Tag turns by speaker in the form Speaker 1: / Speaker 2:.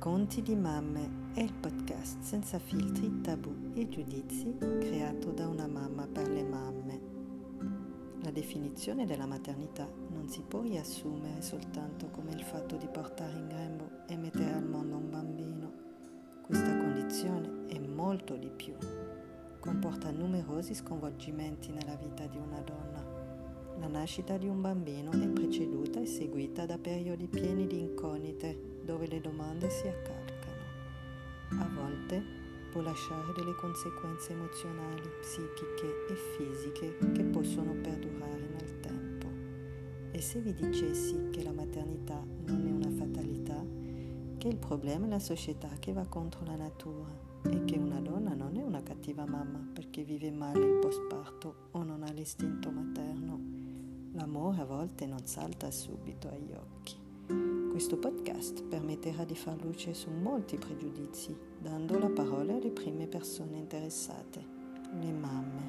Speaker 1: Racconti di mamme è il podcast senza filtri, tabù e giudizi creato da una mamma per le mamme. La definizione della maternità non si può riassumere soltanto come il fatto di portare in grembo e mettere al mondo un bambino. Questa condizione è molto di più. Comporta numerosi sconvolgimenti nella vita di una donna. La nascita di un bambino è preceduta e seguita da periodi pieni di incognite dove le domande si accalcano. A volte può lasciare delle conseguenze emozionali, psichiche e fisiche che possono perdurare nel tempo. E se vi dicessi che la maternità non è una fatalità, che il problema è la società che va contro la natura e che una donna non è una cattiva mamma perché vive male il postparto o non ha l'istinto materno, l'amore a volte non salta subito agli occhi. Questo podcast permetterà di far luce su molti pregiudizi, dando la parola alle prime persone interessate, le mamme.